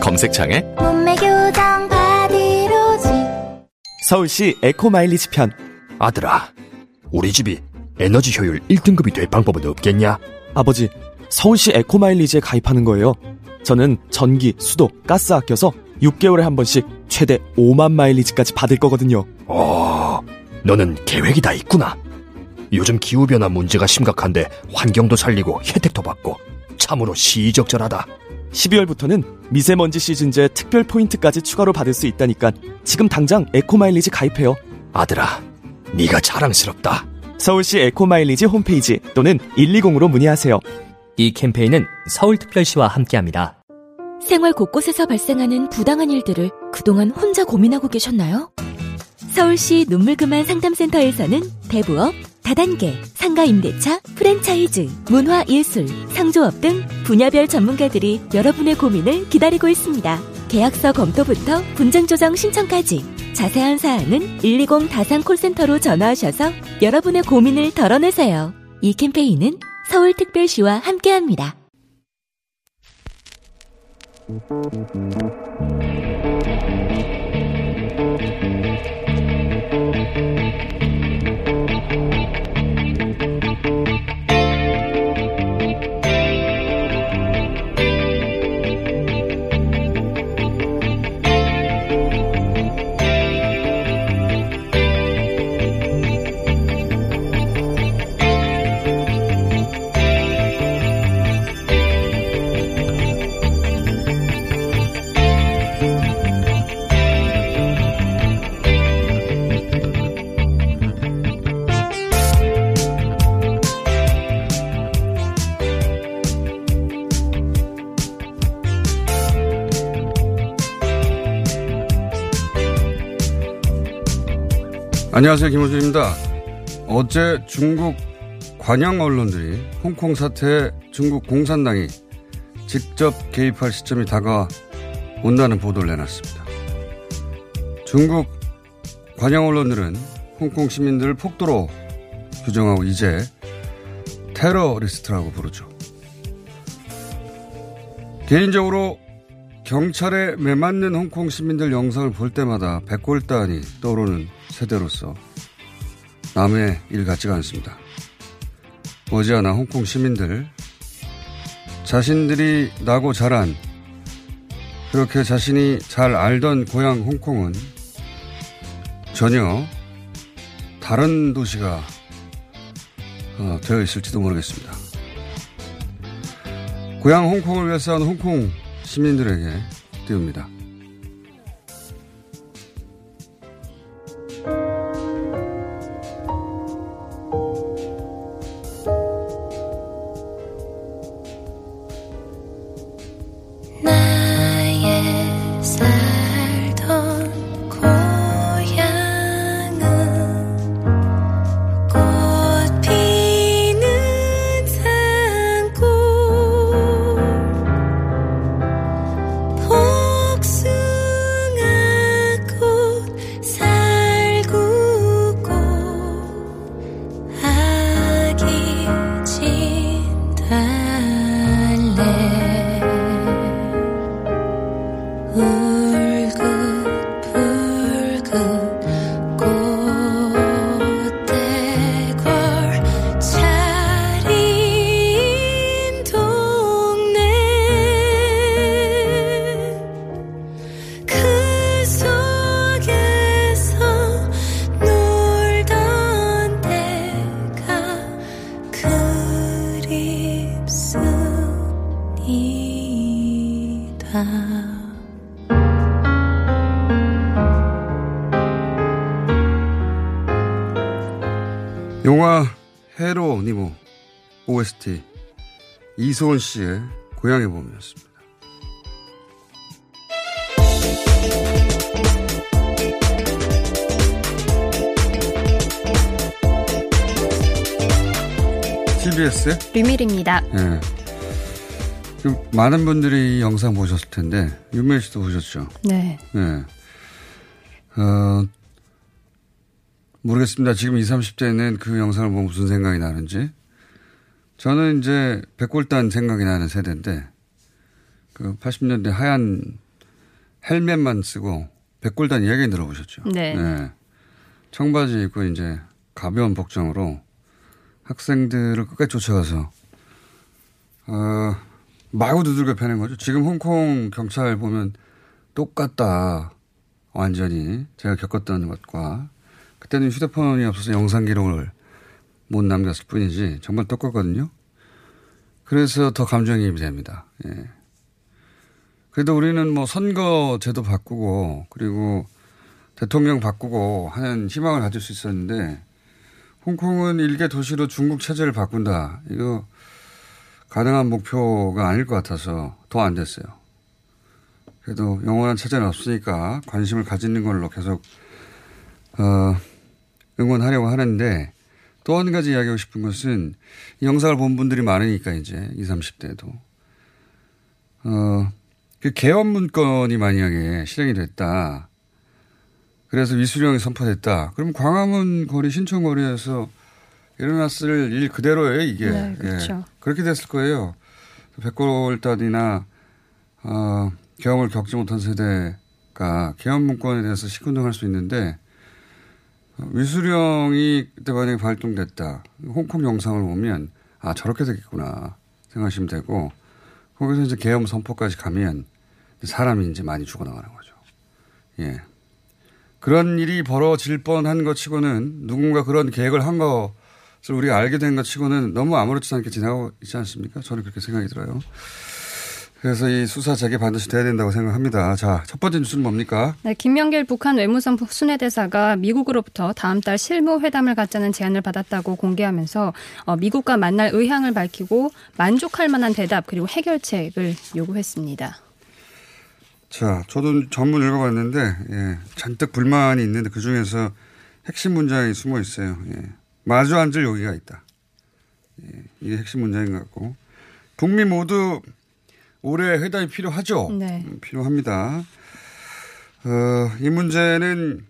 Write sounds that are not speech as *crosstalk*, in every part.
검색창에 몸매 교정 바디로직 서울시 에코마일리지 편 아들아, 우리 집이 에너지 효율 1등급이 될 방법은 없겠냐? 아버지 서울시 에코마일리지에 가입하는 거예요 저는 전기, 수도, 가스 아껴서 6개월에 한 번씩 최대 5만 마일리지까지 받을 거거든요 어, 너는 계획이 다 있구나. 요즘 기후변화 문제가 심각한데 환경도 살리고 혜택도 받고 참으로 시의적절하다. 12월부터는 미세먼지 시즌제 특별 포인트까지 추가로 받을 수 있다니까 지금 당장 에코마일리지 가입해요 아들아, 네가 자랑스럽다. 서울시 에코마일리지 홈페이지 또는 120으로 문의하세요 이 캠페인은 서울특별시와 함께합니다. 생활 곳곳에서 발생하는 부당한 일들을 그동안 혼자 고민하고 계셨나요? 서울시 눈물그만 상담센터에서는 대부업, 다단계, 상가임대차, 프랜차이즈, 문화예술, 상조업 등 분야별 전문가들이 여러분의 고민을 기다리고 있습니다. 계약서 검토부터 분쟁 조정 신청까지 자세한 사항은 120 다산 콜센터로 전화하셔서 여러분의 고민을 덜어내세요. 이 캠페인은 서울특별시와 함께합니다. 안녕하세요. 김호준입니다. 어제 중국 관영 언론들이 홍콩 사태에 중국 공산당이 직접 개입할 시점이 다가온다는 보도를 내놨습니다. 중국 관영 언론들은 홍콩 시민들을 폭도로 규정하고 이제 테러리스트라고 부르죠. 개인적으로 경찰에 매맞는 홍콩 시민들 영상을 볼 때마다 백골단이 떠오르는 세대로서 남의 일 같지가 않습니다. 머지않아 홍콩 시민들 자신들이 나고 자란 그렇게 자신이 잘 알던 고향 홍콩은 전혀 다른 도시가 어, 되어 있을지도 모르겠습니다. 고향 홍콩을 위해 싸운 홍콩 시민들에게 띄웁니다. OST 이소은 씨의 고향의 봄이었습니다. TBS 류밀입니다. 예. 많은 분들이 이 영상 보셨을 텐데 유민 씨도 보셨죠? 네. 예. 어, 모르겠습니다. 지금 20, 30대는 그 영상을 보면 무슨 생각이 나는지. 저는 이제 백골단 생각이 나는 세대인데, 그 80년대 하얀 헬멧만 쓰고 백골단 이야기 들어보셨죠? 네. 예. 청바지 입고 이제 가벼운 복장으로 학생들을 끝까지 쫓아가서, 어, 마구 두들겨 패는 거죠. 지금 홍콩 경찰 보면 똑같다. 완전히 제가 겪었던 것과 그때는 휴대폰이 없어서 영상 기록을 못 남겼을 뿐이지 정말 똑같거든요. 그래서 더 감정이입이 됩니다. 예. 그래도 우리는 뭐 선거 제도 바꾸고 그리고 대통령 바꾸고 하는 희망을 가질 수 있었는데 홍콩은 일개 도시로 중국 체제를 바꾼다. 이거 가능한 목표가 아닐 것 같아서 더 안 됐어요. 그래도 영원한 체제는 없으니까 관심을 가지는 걸로 계속 어, 응원하려고 하는데 또 한 가지 이야기하고 싶은 것은 이 영상을 본 분들이 많으니까 이제 20, 30대도 어, 그 개헌 문건이 만약에 실행이 됐다. 그래서 위수령이 선포됐다. 그럼 광화문 거리 신촌 거리에서 일어났을 일 그대로예요 이게. 네, 그렇죠. 예. 그렇게 됐을 거예요. 백골단이나 어, 경험을 겪지 못한 세대가 개헌 문건에 대해서 시큰둥할 수 있는데 어, 위수령이 그때 만약에 발동됐다. 홍콩 영상을 보면 아 저렇게 되겠구나 생각하시면 되고 거기서 이제 계엄 선포까지 가면 사람이 이제 많이 죽어나가는 거죠. 예. 그런 일이 벌어질 뻔한 것 치고는 누군가 그런 계획을 한 것을 우리가 알게 된 것 치고는 너무 아무렇지도 않게 지나고 있지 않습니까? 저는 그렇게 생각이 들어요. 그래서 이 수사 재개 반드시 돼야 된다고 생각합니다. 자, 첫 번째 뉴스는 뭡니까? 네, 김명길 북한 외무성 순회대사가 미국으로부터 다음 달 실무 회담을 갖자는 제안을 받았다고 공개하면서 어, 미국과 만날 의향을 밝히고 만족할 만한 대답 그리고 해결책을 요구했습니다. 자, 저도 전문 읽어봤는데, 예, 잔뜩 불만이 있는데 그 중에서 핵심 문장이 숨어 있어요. 예. 마주 앉을 여기가 있다. 예, 이게 핵심 문장인 것 같고. 북미 모두 올해 회담이 필요하죠? 네. 음, 필요합니다. 어, 이 문제는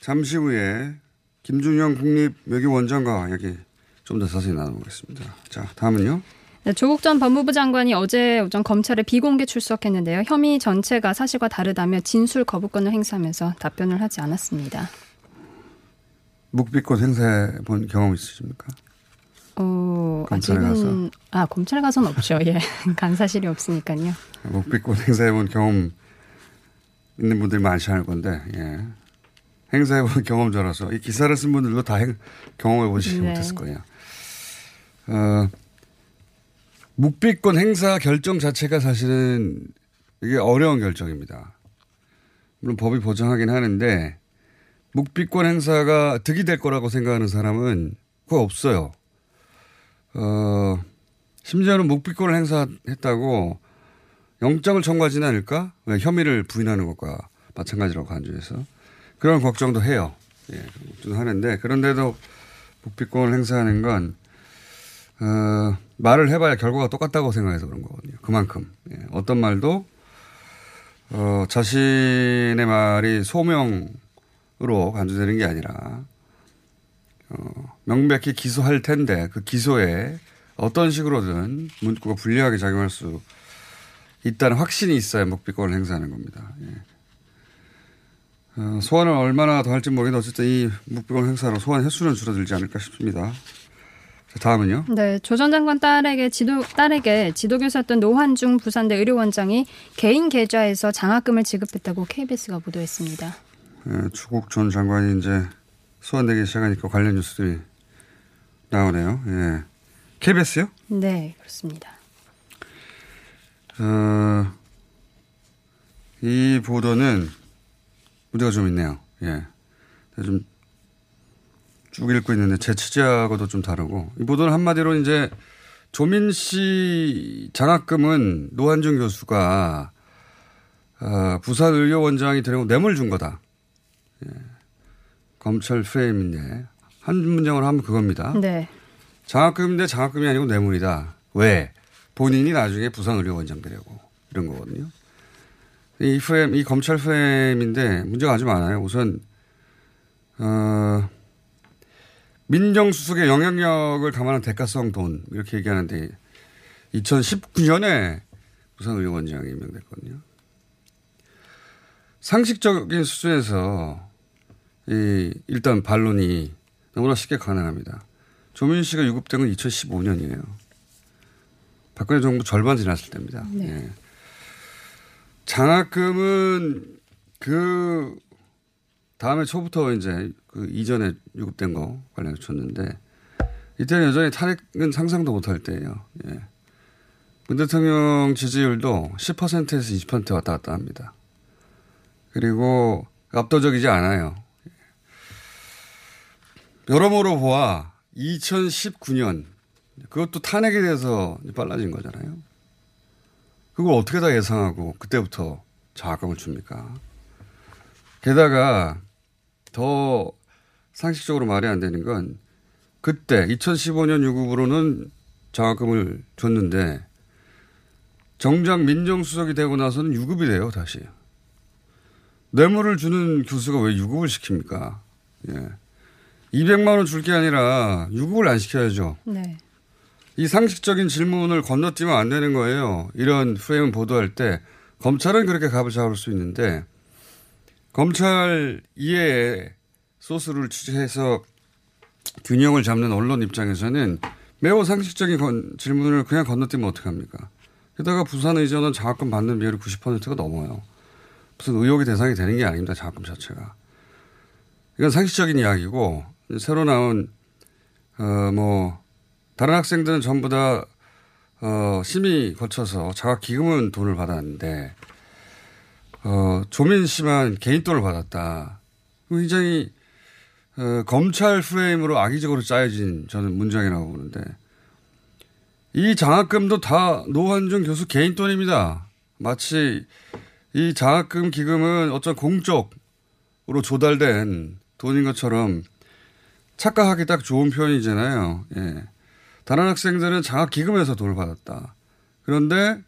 잠시 후에 김준영 국립외교원장과 얘기 좀 더 자세히 나눠보겠습니다. 자, 다음은요. 네, 조국 전 법무부 장관이 어제 오전 검찰에 비공개 출석했는데요. 혐의 전체가 사실과 다르다며 진술 거부권을 행사하면서 답변을 하지 않았습니다. 묵비권 행사해 본 경험 있으십니까? 어, 검찰에 아직은 아 검찰 가서는 없죠. 예, *laughs* 간 사실이 없으니까요. 묵비권 행사해본 경험 있는 분들이 많지 않을 건데, 예. 행사해본 *laughs* 경험자라서 이 기사를 쓴 분들도 다 행, 경험해보지 네. 못했을 거예요. 어, 묵비권 행사 결정 자체가 사실은 이게 어려운 결정입니다. 물론 법이 보장하긴 하는데 묵비권 행사가 득이 될 거라고 생각하는 사람은 거의 없어요. 어, 심지어는 묵비권을 행사했다고 영장을 청구하지는 않을까? 왜 혐의를 부인하는 것과 마찬가지라고 간주해서 그런 걱정도 해요. 예, 그런 걱정도 하는데 그런데도 묵비권을 행사하는 건 어, 말을 해봐야 결과가 똑같다고 생각해서 그런 거거든요. 그만큼 예, 어떤 말도 어, 자신의 말이 소명으로 간주되는 게 아니라 어, 명백히 기소할 텐데 그 기소에 어떤 식으로든 문구가 불리하게 작용할 수 있다는 확신이 있어야 묵비권을 행사하는 겁니다. 예. 어, 소환을 얼마나 더 할지 모르겠는데 어쨌든 이 묵비권 행사로 소환 횟수는 줄어들지 않을까 싶습니다. 자, 다음은요. 네, 조 전 장관 딸에게 지도 딸에게 지도교사였던 노환중 부산대 의료원장이 개인 계좌에서 장학금을 지급했다고 KBS가 보도했습니다. 예, 주국 전 장관이 이제 소환되기 시작하니까 관련 뉴스들이 나오네요. 예. KBS요? 네, 그렇습니다. 어, 이 보도는 문제가 좀 있네요. 예. 좀 쭉 읽고 있는데 제 취재하고도 좀 다르고 이 보도는 한마디로 이제 조민 씨 장학금은 노한중 교수가 어, 부산 의료원장이 되려고 뇌물 준 거다. 예. 검찰 프레임인데 한 문장으로 하면 그겁니다. 네. 장학금인데 장학금이 아니고 뇌물이다. 왜? 본인이 나중에 부산의료원장 되려고 이런 거거든요. 이 프레임, 이 검찰 프레임인데 문제가 아주 많아요. 우선 어, 민정수석의 영향력을 감안한 대가성 돈 이렇게 얘기하는데 2019년에 부산의료원장이 임명됐거든요. 상식적인 수준에서 이 일단 반론이 너무나 쉽게 가능합니다. 조민 씨가 유급된 건 2015년이에요. 박근혜 정부 절반 지났을 때입니다. 네. 예. 장학금은 그 다음에 초부터 이제 그 이전에 유급된 거 관련해서 줬는데 이때는 여전히 탄핵은 상상도 못할 때예요. 예. 문 대통령 지지율도 10%에서 20% 왔다 갔다 합니다. 그리고 압도적이지 않아요. 여러모로 보아 2019년 그것도 탄핵에 대해서 빨라진 거잖아요. 그걸 어떻게 다 예상하고 그때부터 장학금을 줍니까? 게다가 더 상식적으로 말이 안 되는 건 그때 2015년 유급으로는 장학금을 줬는데 정작 민정수석이 되고 나서는 유급이 돼요, 다시. 뇌물을 주는 교수가 왜 유급을 시킵니까? 예. 200만 원 줄 게 아니라 유급을 안 시켜야죠. 네. 이 상식적인 질문을 건너뛰면 안 되는 거예요. 이런 프레임을 보도할 때 검찰은 그렇게 값을 잡을 수 있는데 검찰 이해의 소스를 취재해서 균형을 잡는 언론 입장에서는 매우 상식적인 건, 질문을 그냥 건너뛰면 어떡합니까? 게다가 부산 의전은 장학금 받는 비율이 90%가 넘어요. 무슨 의혹의 대상이 되는 게 아닙니다. 장학금 자체가. 이건 상식적인 이야기고 새로 나온 어뭐 다른 학생들은 전부 다 어, 심의 거쳐서 자각 기금은 돈을 받았는데 어, 조민 씨만 개인 돈을 받았다. 굉장히 어, 검찰 프레임으로 악의적으로 짜여진 저는 문장이라고 보는데 이 장학금도 다 노환중 교수 개인 돈입니다. 마치 이 장학금 기금은 어떤 공적으로 조달된 돈인 것처럼 착각하기 딱 좋은 표현이잖아요. 예. 다른 학생들은 장학 기금에서 돈을 받았다. 그런데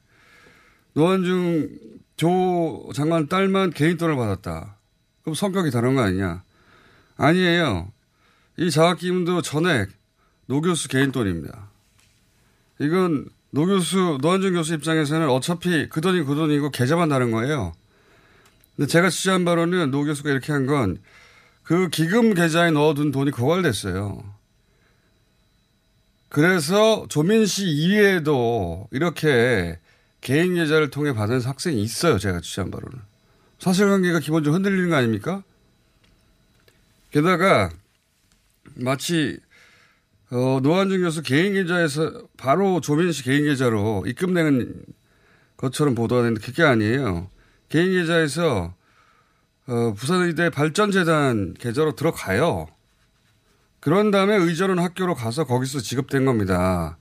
노한중 조 장관 딸만 개인 돈을 받았다. 그럼 성격이 다른 거 아니냐? 아니에요. 이 장학 기금도 전액 노 교수 개인 돈입니다. 이건 노 교수 노한중 교수 입장에서는 어차피 그 돈이 그 돈이고 계좌만 다른 거예요. 근데 제가 취재한 바로는 노 교수가 이렇게 한건 그 기금 계좌에 넣어둔 돈이 고갈됐어요. 그래서 조민 씨 이외에도 이렇게 개인 계좌를 통해 받은 학생이 있어요. 제가 취재한 바로는. 사실관계가 기본적으로 흔들리는 거 아닙니까? 게다가 마치 어, 노한중 교수 개인 계좌에서 바로 조민 씨 개인 계좌로 입금되는 것처럼 보도가 되는데 그게 아니에요. 개인 계좌에서 어, 부산의대 발전재단 계좌로 들어가요. 그런 다음에 의전원 학교로 가서 거기서 지급된 겁니다.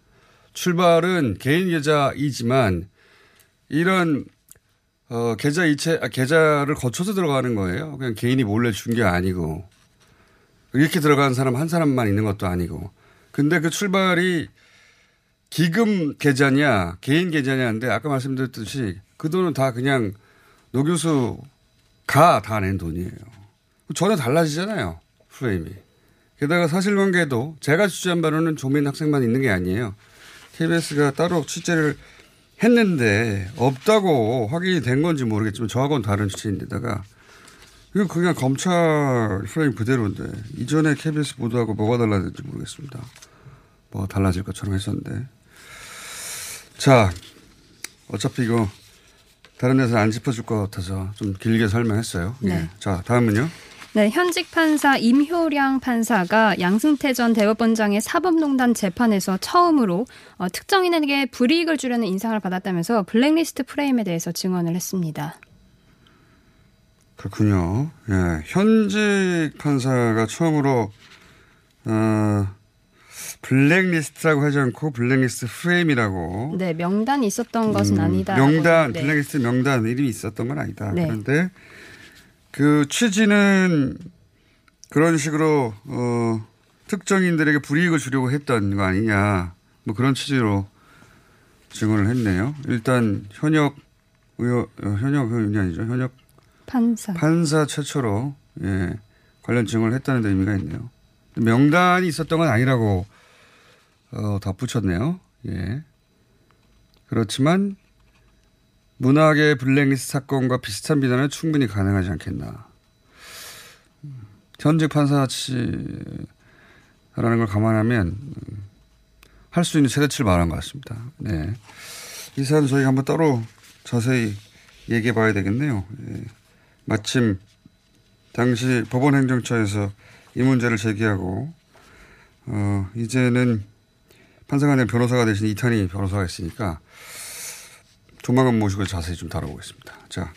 출발은 개인 계좌이지만 이런 어, 계좌 이체 아, 계좌를 거쳐서 들어가는 거예요. 그냥 개인이 몰래 준 게 아니고 이렇게 들어가는 사람 한 사람만 있는 것도 아니고. 근데 그 출발이 기금 계좌냐 개인 계좌냐인데 아까 말씀드렸듯이 그 돈은 다 그냥 노 교수 가 다 낸 돈이에요. 전혀 달라지잖아요. 프레임이. 게다가 사실관계도 제가 취재한 바로는 조민 학생만 있는 게 아니에요. KBS가 따로 취재를 했는데 없다고 확인이 된 건지 모르겠지만 저하고는 다른 취재인데다가 이거 그냥 검찰 프레임 그대로인데 이전에 KBS 보도하고 뭐가 달라졌는지 모르겠습니다. 뭐 달라질 것처럼 했었는데 자 어차피 이거 다른 데서 안 짚어줄 것 같아서 좀 길게 설명했어요. 네. 예. 자 다음은요. 네, 현직 판사 임효량 판사가 양승태 전 대법원장의 사법농단 재판에서 처음으로 어, 특정인에게 불이익을 주려는 인상을 받았다면서 블랙리스트 프레임에 대해서 증언을 했습니다. 그렇군요. 예. 현직 판사가 처음으로, 어, 블랙리스트라고 하지 않고 블랙리스트 프레임이라고. 네, 명단이 있었던 것은 아니다. 명단, 네. 블랙리스트 명단 이름이 있었던 건 아니다. 네. 그런데 그 취지는 그런 식으로, 어, 특정인들에게 불이익을 주려고 했던 거 아니냐. 뭐 그런 취지로 증언을 했네요. 일단 현역 의원, 어, 현역 의원이 아니죠. 현역 판사. 판사 최초로 예, 관련 증언을 했다는 데 의미가 있네요. 명단이 있었던 건 아니라고 어, 덧붙였네요. 예. 그렇지만 문학의 블랙리스트 사건과 비슷한 비난은 충분히 가능하지 않겠나. 현직 판사치라는 걸 감안하면 할 수 있는 최대치를 말한 것 같습니다. 네. 이 사안 저희가 한번 따로 자세히 얘기해 봐야 되겠네요. 예. 마침 당시 법원행정처에서 이 문제를 제기하고 어, 이제는 판사가 아니라 변호사가 대신 이탄희 변호사가 있으니까 조만간 모시고 자세히 좀 다뤄보겠습니다. 자,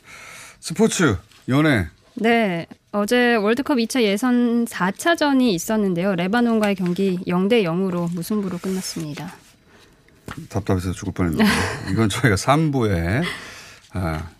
스포츠, 연애. 네. 어제 월드컵 2차 예선 4차전이 있었는데요. 레바논과의 경기 0대 0으로 무승부로 끝났습니다. 답답해서 죽을 뻔했는데 이건 저희가 3부에 아,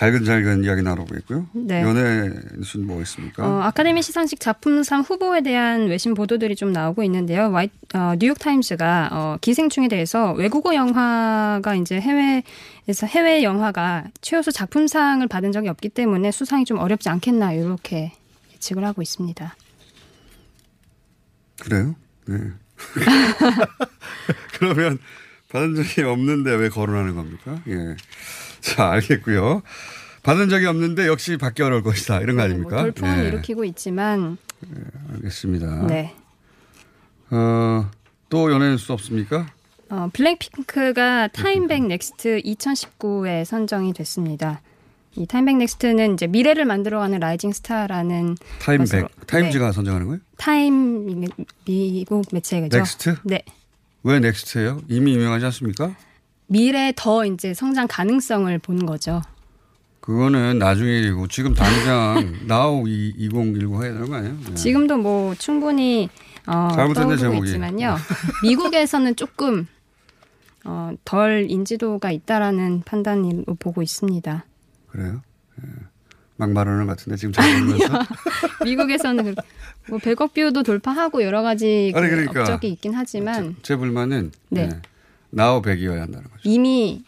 잘근잘근 이야기 나눠보겠고요. 네. 연애 뉴스는 뭐 있습니까? 어, 아카데미 시상식 작품상 후보에 대한 외신 보도들이 좀 나오고 있는데요. 와이, 어, 뉴욕 타임스가 어, 기생충에 대해서 외국어 영화가 이제 해외에서 해외 영화가 최우수 작품상을 받은 적이 없기 때문에 수상이 좀 어렵지 않겠나 이렇게 예측을 하고 있습니다. 그래요? 네. *laughs* *laughs* 그러면 받은 적이 없는데 왜 거론하는 겁니까? 예. *laughs* 자, 알겠고요. 받은 적이 없는데 역시 받기 어려울 것이다. 이런 거 아닙니까? 뭐 돌풍은 네. 일으키고 있지만 알겠습니다. 네. 어, 또 연예 뉴스 없습니까? 어, 블랙핑크가 타임 백 Next 2019에 선정이 됐습니다. 이 타임 백 Next는 이제 미래를 만들어가는 rising 스타라는 타임 백. 것으로- 타임즈가 선정하는 거예요? 타임 미- 미국 매체죠. Next? 네. 왜 Next예요? 이미 유명하지 않습니까? 미래 더 이제 성장 가능성을 보는 거죠. 그거는 나중에 일이고 지금 당장 *laughs* Now 2019 해야 되는 거 아니에요? 네. 지금도 뭐 충분히 어, 잘못했네, 떠오르고 제목이. 있지만요. *laughs* 미국에서는 조금 어, 덜 인지도가 있다라는 판단으로 보고 있습니다. 그래요? 예. 막 말하는 것 같은데 지금 잘 모르면서 *laughs* 미국에서는 그- 뭐 100억 뷰도 돌파하고 여러 가지 그 아니, 그러니까. 업적이 있긴 하지만 제 불만은 네. 네. Now 100이어야 한다는 거죠. 이미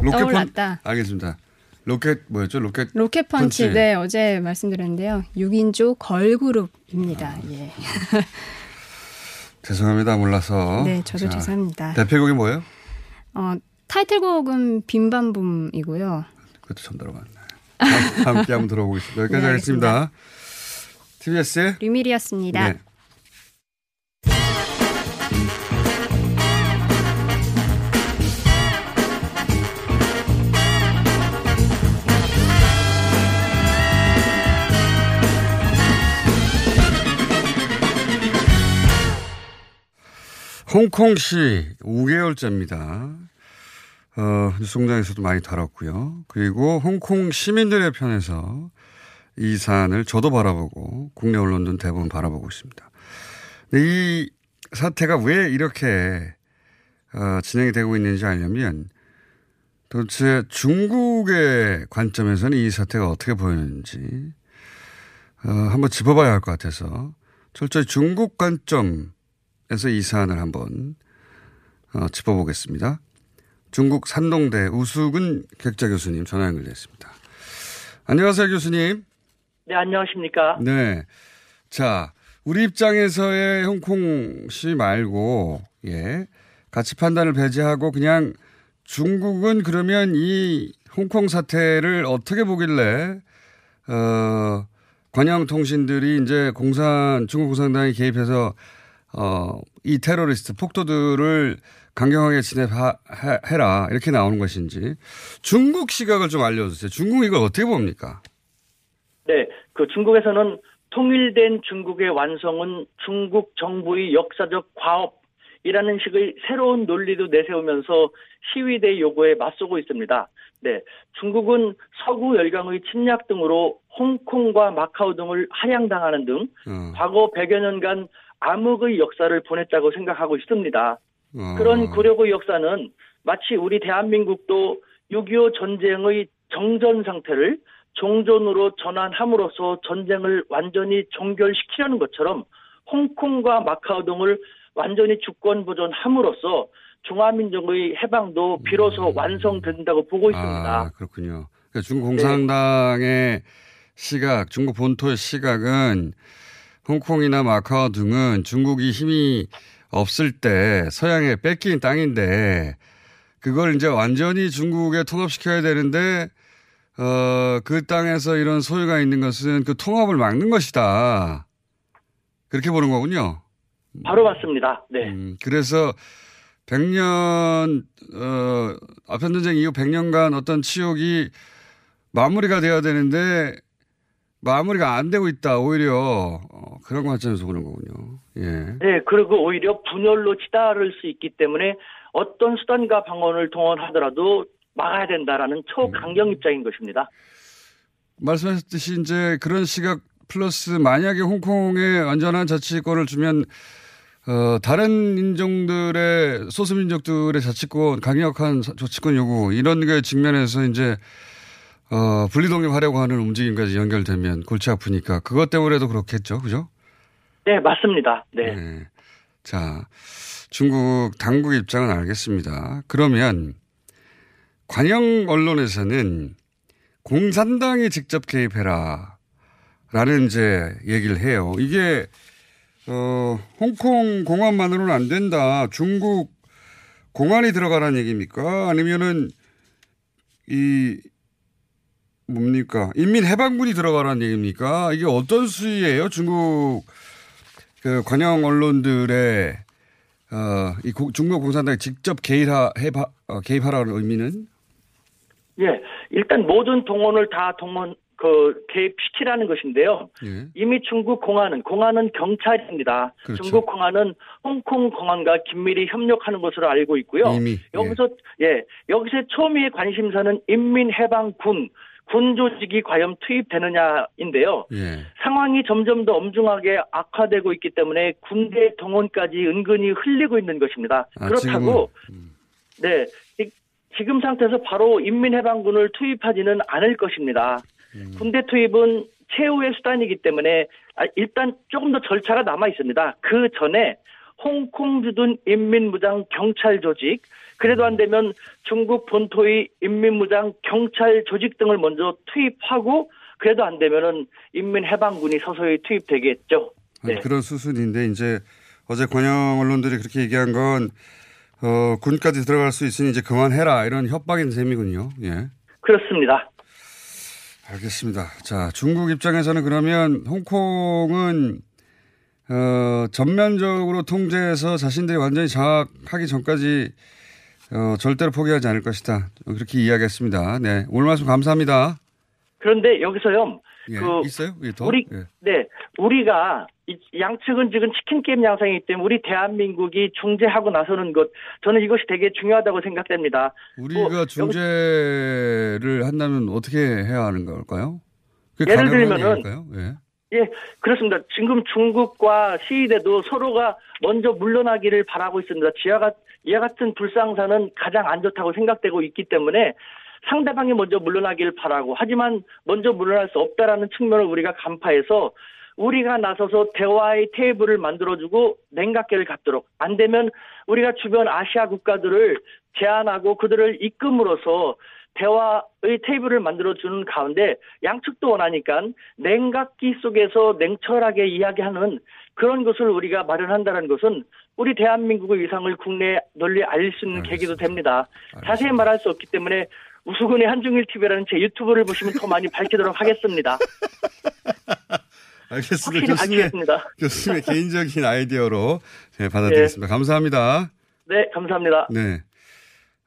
로켓 떠올랐다. 알겠습니다. 로켓 뭐였죠? 로켓 로켓 펀치 펀치. 네 어제 말씀드렸는데요. 6인조 걸그룹입니다. 아. 예. *laughs* 죄송합니다. 몰라서. 네, 저도 죄송합니다. 대표곡이 뭐예요? 어, 타이틀곡은 빔밤붐이고요. 그것도 처음 들어봤네. 함- 함께 한번 들어보겠습니다. 여기까지 네, 하겠습니다. TBS의 류밀이었습니다. 네. 홍콩시 5개월째입니다. 어, 뉴스공장에서도 많이 다뤘고요. 그리고 홍콩 시민들의 편에서 이 사안을 저도 바라보고 국내 언론도 대부분 바라보고 있습니다. 이 사태가 왜 이렇게 어, 진행이 되고 있는지 알려면 도대체 중국의 관점에서는 이 사태가 어떻게 보이는지 어, 한번 짚어봐야 할 것 같아서 철저히 중국 관점 에서 이 사안을 한번 어, 짚어보겠습니다. 중국 산동대 우수근 객자 교수님 전화 연결됐습니다. 안녕하세요 교수님. 네, 안녕하십니까. 네. 자, 우리 입장에서의 홍콩 시 말고, 예. 가치 판단을 배제하고 그냥 중국은 그러면 이 홍콩 사태를 어떻게 보길래, 어, 관영 통신들이 이제 공산, 중국 공산당이 개입해서, 어, 이 테러리스트, 폭도들을 강경하게 진압해라. 이렇게 나오는 것인지. 중국 시각을 좀 알려주세요. 중국 이걸 어떻게 봅니까? 네, 그 중국에서는 통일된 중국의 완성은 중국 정부의 역사적 과업이라는 식의 새로운 논리도 내세우면서 시위대 요구에 맞서고 있습니다. 네, 중국은 서구 열강의 침략 등으로 홍콩과 마카오 등을 할양당하는 등 어. 과거 100여 년간 암흑의 역사를 보냈다고 생각하고 있습니다. 어. 그런 굴욕의 역사는 마치 우리 대한민국도 6.25 전쟁의 정전 상태를 종전으로 전환함으로써 전쟁을 완전히 종결시키려는 것처럼 홍콩과 마카오 등을 완전히 주권 보존함으로써 중화민족의 해방도 비로소 완성된다고 보고 있습니다. 아, 그렇군요. 그러니까 중국 공산당의 시각, 중국 본토의 시각은 홍콩이나 마카오 등은 중국이 힘이 없을 때 서양에 뺏긴 땅인데 그걸 이제 완전히 중국에 통합시켜야 되는데 어, 그 땅에서 이런 소유가 있는 것은 그 통합을 막는 것이다. 그렇게 보는 거군요. 바로 맞습니다. 네. 음, 그래서 100년, 어, 아편 전쟁 이후 100년간 어떤 치욕이 마무리가 돼야 되는데 마무리가 안 되고 있다. 오히려 어, 그런 관점에서 보는 거군요. 예. 네, 그리고 오히려 분열로 치달을 수 있기 때문에 어떤 수단과 방언을 동원하더라도 막아야 된다라는 초강경 입장인 것입니다. 말씀하셨듯이 이제 그런 시각 플러스 만약에 홍콩에 완전한 자치권을 주면 어, 다른 인종들의 소수민족들의 자치권 강력한 자치권 요구 이런 게 측면에서 이제 어, 분리독립하려고 하는 움직임까지 연결되면 골치 아프니까 그것 때문에도 그렇겠죠, 그죠? 네, 맞습니다. 네. 네. 자, 중국 당국 입장은 알겠습니다. 그러면 관영 언론에서는 공산당이 직접 개입해라. 라는 이제 얘기를 해요. 이게, 어, 홍콩 공안만으로는 안 된다. 중국 공안이 들어가라는 얘기입니까? 아니면은 이, 뭡니까? 인민해방군이 들어가라는 얘기입니까? 이게 어떤 수위예요? 중국 그 관영 언론들의 어, 이 고, 중국 공산당이 직접 개입하, 해봐, 어, 개입하라는 의미는? 예, 일단 모든 동원을 다 동원, 그, 개입시키라는 것인데요. 예. 이미 중국 공안은, 공안은 경찰입니다. 그렇죠. 중국 공안은 홍콩 공안과 긴밀히 협력하는 것으로 알고 있고요. 이미, 여기서, 예, 여기서 초미의 관심사는 인민해방군, 군 조직이 과연 투입되느냐인데요. 예. 상황이 점점 더 엄중하게 악화되고 있기 때문에 군대 동원까지 은근히 흘리고 있는 것입니다. 아, 그렇다고 음. 네 이- 지금 상태에서 바로 인민해방군을 투입하지는 않을 것입니다. 음. 군대 투입은 최후의 수단이기 때문에 아, 일단 조금 더 절차가 남아 있습니다. 그 전에 홍콩 주둔 인민무장 경찰 조직 그래도 안 되면 중국 본토의 인민무장 경찰 조직 등을 먼저 투입하고 그래도 안 되면은 인민해방군이 서서히 투입되겠죠. 네. 그런 수순인데 이제 어제 관영 언론들이 그렇게 얘기한 건 어, 군까지 들어갈 수 있으니 이제 그만해라 이런 협박인 셈이군요. 예. 그렇습니다. 알겠습니다. 자, 중국 입장에서는 그러면 홍콩은 어, 전면적으로 통제해서 자신들이 완전히 장악하기 전까지 어, 절대로 포기하지 않을 것이다. 그렇게 이야기했습니다. 네. 오늘 말씀 감사합니다. 그런데 여기서요. 예. 그 있어요? 예, 더? 우리 예. 네 우리가 이 양측은 지금 치킨 게임 양상이기 때문에 우리 대한민국이 중재하고 나서는 것 저는 이것이 되게 중요하다고 생각됩니다. 우리가 뭐, 중재를 한다면 어떻게 해야 하는 걸까요? 예를 들면은? 예. 예, 그렇습니다. 지금 중국과 시위대도 서로가 먼저 물러나기를 바라고 있습니다. 지하 같, 이와 같은 불상사는 가장 안 좋다고 생각되고 있기 때문에 상대방이 먼저 물러나기를 바라고 하지만 먼저 물러날 수 없다라는 측면을 우리가 간파해서 우리가 나서서 대화의 테이블을 만들어주고 냉각계를 갖도록 안 되면 우리가 주변 아시아 국가들을 제안하고 그들을 이끌음으로써 대화의 테이블을 만들어주는 가운데 양측도 원하니까 냉각기 속에서 냉철하게 이야기하는 그런 것을 우리가 마련한다는 것은 우리 대한민국의 위상을 국내에 널리 알릴 수 있는 계기도 됩니다. 자세히 말할 수 없기 때문에 우수근의 한중일 TV라는 제 유튜브를 보시면 더 많이 밝히도록 *laughs* 하겠습니다. 알겠습니다. 확실히 교수님의, 밝히겠습니다. 교수님의 개인적인 아이디어로 네, 받아들이겠습니다. 감사합니다. 네, 감사합니다. 네.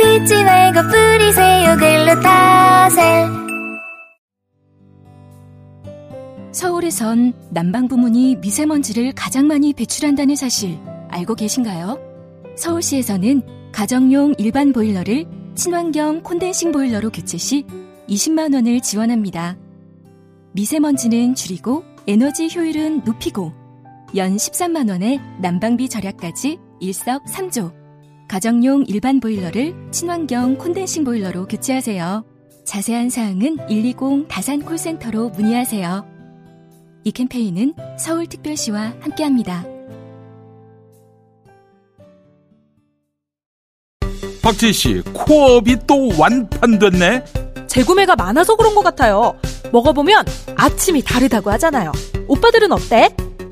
긁지 말고 뿌리세요 글루타셀 서울에선 난방 부문이 미세먼지를 가장 많이 배출한다는 사실 알고 계신가요? 서울시에서는 가정용 일반 보일러를 친환경 콘덴싱 보일러로 교체 시 20만 원을 지원합니다. 미세먼지는 줄이고 에너지 효율은 높이고 연 13만 원의 난방비 절약까지 일석삼조. 가정용 일반 보일러를 친환경 콘덴싱 보일러로 교체하세요. 자세한 사항은 120 다산 콜센터로 문의하세요. 이 캠페인은 서울특별시와 함께합니다. 박지희 씨, 코업이 또 완판됐네? 재구매가 많아서 그런 것 같아요. 먹어보면 아침이 다르다고 하잖아요. 오빠들은 어때?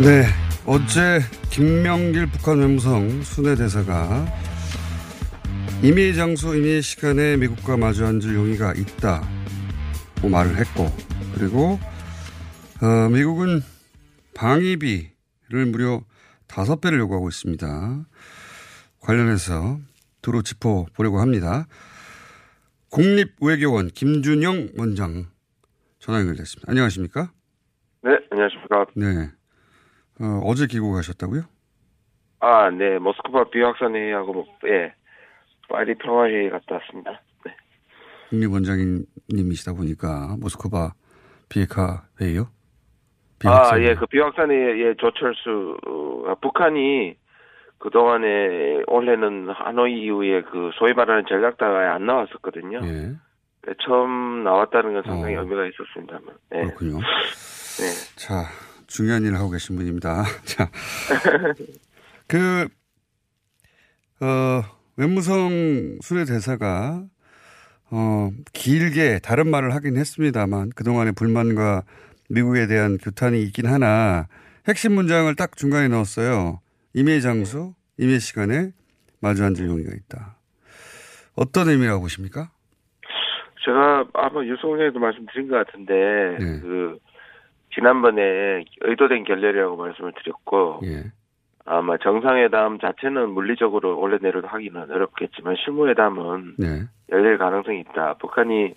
네. 어제 김명길 북한 외무성 순회대사가 임의 장소, 임의 시간에 미국과 마주 앉을 용의가 있다고 말을 했고, 그리고, 어, 미국은 방위비를 무려 다섯 배를 요구하고 있습니다. 관련해서 두루 짚어보려고 합니다. 국립외교원 김준영 원장 전화 연결됐습니다. 안녕하십니까? 네, 안녕하십니까. 네. 어, 어제 귀국하셨다고요? 아, 네, 모스크바 비확산회의하고, 뭐, 예, 파리 평화회의 갔다 왔습니다. 네. 국립원장님이시다 보니까 모스크바 비핵화 회의요? 아, 예, 그 비확산회의, 예, 조철수, 어, 북한이 그동안에 올해는 하노이 이후에 그 소위 말하는 전략다가에 안 나왔었거든요. 예. 네, 처음 나왔다는 건 상당히 어. 의미가 있었습니다만. 네. 그렇군요. 네. 자, 중요한 일을 하고 계신 분입니다. *laughs* 자, *laughs* 그, 어, 외무성 수례 대사가, 어, 길게 다른 말을 하긴 했습니다만 그동안의 불만과 미국에 대한 규탄이 있긴 하나 핵심 문장을 딱 중간에 넣었어요. 임의 장소, 임의 시간에 마주 앉을 용의가 있다. 어떤 의미라고 보십니까? 제가 아마 유성에도 말씀드린 것 같은데, 네. 그, 지난번에 의도된 결렬이라고 말씀을 드렸고, 예. 아마 정상회담 자체는 물리적으로 원래 내려도 하기는 어렵겠지만 실무회담은 네. 열릴 가능성이 있다. 북한이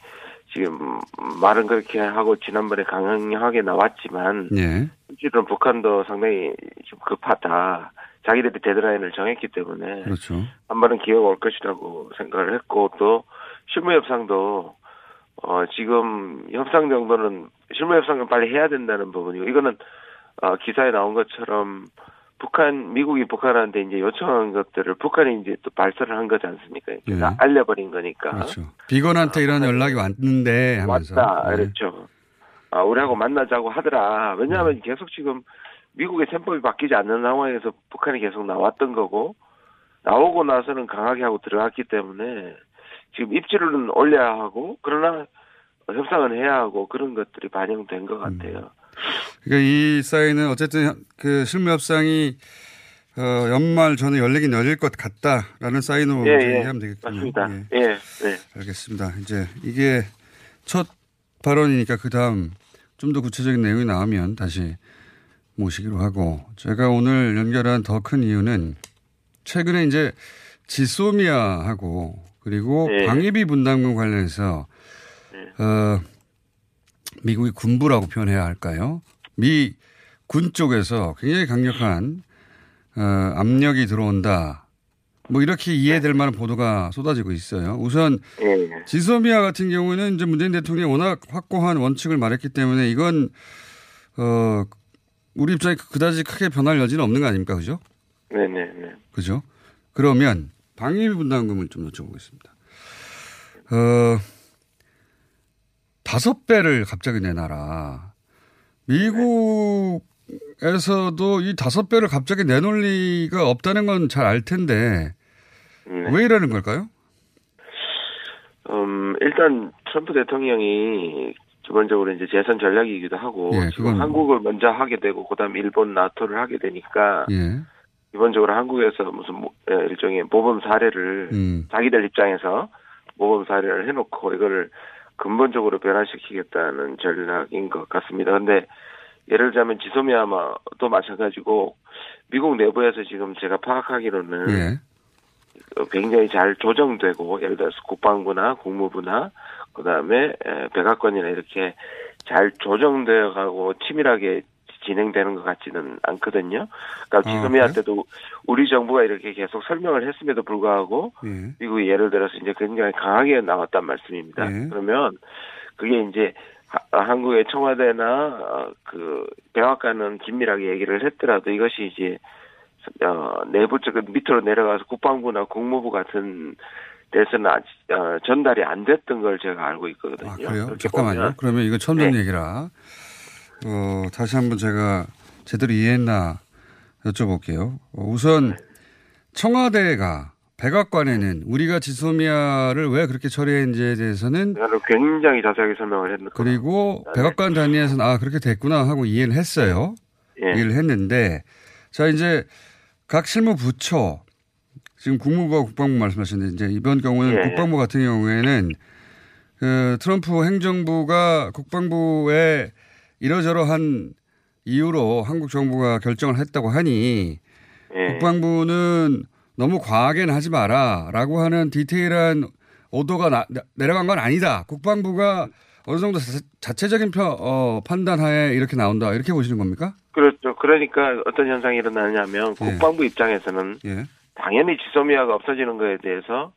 지금 말은 그렇게 하고 지난번에 강하게 나왔지만 예. 실제로는 북한도 상당히 좀 급하다. 자기들이 데드라인을 정했기 때문에 그렇죠. 한 번은 기회가 올 것이라고 생각을 했고 또 실무 협상도 어 지금 협상 정도는 실무 협상은 빨리 해야 된다는 부분이고 이거는 어 기사에 나온 것처럼 북한 미국이 북한한테 이제 요청한 것들을 북한이 이제 또 발설을 한 거지 않습니까? 예. 다 알려버린 거니까. 그렇죠. 비건한테 이런 연락이 왔는데 하면서. 맞다. 네. 그렇죠. 아, 우리하고 만나자고 하더라. 왜냐하면 계속 지금 미국의 셈법이 바뀌지 않는 상황에서 북한이 계속 나왔던 거고, 나오고 나서는 강하게 하고 들어갔기 때문에 지금 입지를 올려야 하고, 그러나 협상은 해야 하고 그런 것들이 반영된 것 같아요. 그러니까 이 사인은 어쨌든 그 실무 협상이 어, 연말 전에 열리긴 열릴 것 같다라는 사인으로 예, 예. 이해하면 되겠군요. 맞습니다. 예. 예, 네. 알겠습니다. 이제 이게 첫 발언이니까 그 다음 좀 더 구체적인 내용이 나오면 다시 모시기로 하고 제가 오늘 연결한 더 큰 이유는 최근에 이제 지소미아하고 그리고 네. 방위비 분담금 관련해서 어, 미국의 군부라고 표현해야 할까요? 미 군 쪽에서 굉장히 강력한 어, 압력이 들어온다. 뭐 이렇게 이해될 만한 보도가 쏟아지고 있어요. 우선 예. 지소미아 같은 경우에는 이제 문재인 대통령이 워낙 확고한 원칙을 말했기 때문에 이건 어 우리 입장에 그다지 크게 변할 여지는 없는 거 아닙니까, 그죠? 네네 네. 그죠? 그러면 방위비 분담금을 좀 여쭤보겠습니다. 어 다섯 배를 갑자기 내놔라. 미국에서도 이 다섯 배를 갑자기 내놓을 리가 없다는 건 잘 알 텐데 왜 이러는 걸까요? 음, 일단 트럼프 대통령이 기본적으로 이제 재선 전략이기도 하고 예, 지금 한국을 먼저 하게 되고 그다음 일본 나토를 하게 되니까 예. 기본적으로 한국에서 무슨 모- 예, 일종의 모범 사례를 음. 자기들 입장에서 모범 사례를 해놓고 이거를 근본적으로 변화시키겠다는 전략인 것 같습니다. 근데 예를 들자면 지소미아마도 마찬가지고 미국 내부에서 지금 제가 파악하기로는 예. 어, 굉장히 잘 조정되고 예를 들어서 국방부나 국무부나 그다음에 에, 백악관이나 이렇게 잘 조정되어 가고 치밀하게 진행되는 것 같지는 않거든요. 그러니까 아, 지소미아 그래요? 때도 우리 정부가 이렇게 계속 설명을 했음에도 불구하고 예. 미국이 예를 들어서 이제 굉장히 강하게 나왔단 말씀입니다. 네. 그러면 그게 이제 하- 한국의 청와대나 어, 그 백악관은 긴밀하게 얘기를 했더라도 이것이 이제 어, 내부적 밑으로 내려가서 국방부나 국무부 같은 데서는 아직 어, 전달이 안 됐던 걸 제가 알고 있거든요. 아, 그래요? 잠깐만요. 보면 그러면 이거 처음 듣는 네. 얘기라. 어, 다시 한번 제가 제대로 이해했나 여쭤볼게요. 어, 우선 청와대가 백악관에는 우리가 지소미아를 왜 그렇게 처리했는지에 대해서는 굉장히 자세하게 설명을 했는데 그리고 백악관 단위에서는 아 그렇게 됐구나 하고 이해를 했어요. 예. 이해를 했는데 자 이제 각 실무 부처 지금 국무부와 국방부 말씀하셨는데 이제 이번 경우는 예. 국방부 같은 경우에는 그 트럼프 행정부가 국방부에 이러저러한 이유로 한국 정부가 결정을 했다고 하니 예. 국방부는 너무 과하게는 하지 마라라고 하는 디테일한 오도가 나- 나- 내려간 건 아니다. 국방부가 어느 정도 자체, 적인 어, 판단하에 이렇게 나온다. 이렇게 보시는 겁니까? 그렇죠. 그러니까 어떤 현상이 일어나냐면 예. 국방부 입장에서는 예. 당연히 지소미아가 없어지는 거에 대해서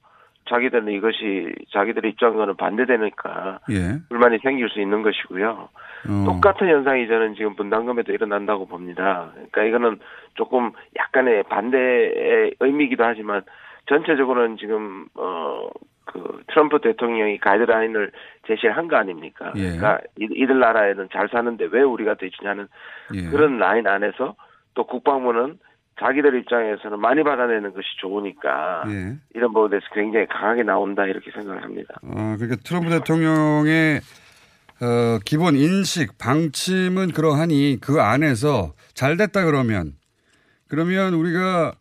자기들은 이것이 자기들의 입장과는 반대되니까 예. 불만이 생길 수 있는 것이고요. 어. 똑같은 현상이 저는 지금 분담금에도 일어난다고 봅니다. 그러니까 이거는 조금 약간의 반대의 의미이기도 하지만 전체적으로는 지금 어 그 트럼프 대통령이 가이드라인을 제시를 한거 아닙니까? 예. 그러니까 이- 이들 나라에는 잘 사는데 왜 우리가 대주냐는 예. 그런 라인 안에서 또 국방부는 자기들 입장에서는 많이 받아내는 것이 좋으니까 예. 이런 부분에 대해서 굉장히 강하게 나온다 이렇게 생각을 합니다. 어, 그러니까 트럼프 대통령의 어, 기본 인식, 방침은 그러하니 그 안에서 잘 됐다 그러면 그러면 우리가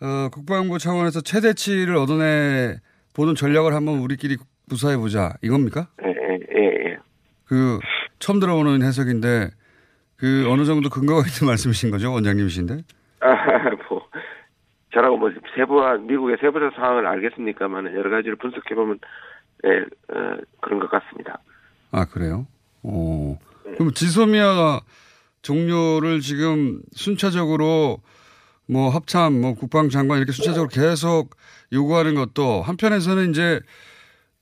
어, 국방부 차원에서 최대치를 얻어내 보는 전략을 한번 우리끼리 구사해 보자 이겁니까? 예, 예, 예, 예. 그 처음 들어보는 해석인데 그 어느 정도 근거가 있는 *laughs* 말씀이신 거죠, 원장님이신데? 아, *laughs* 뭐 저라고 뭐 세부화 미국의 세부적 상황을 알겠습니까만 여러 가지를 분석해 보면 예, 어, 그런 것 같습니다. 아 그래요? 어. 그럼 지소미아 종료를 지금 순차적으로 뭐 합참, 뭐 국방장관 이렇게 순차적으로 계속 요구하는 것도 한편에서는 이제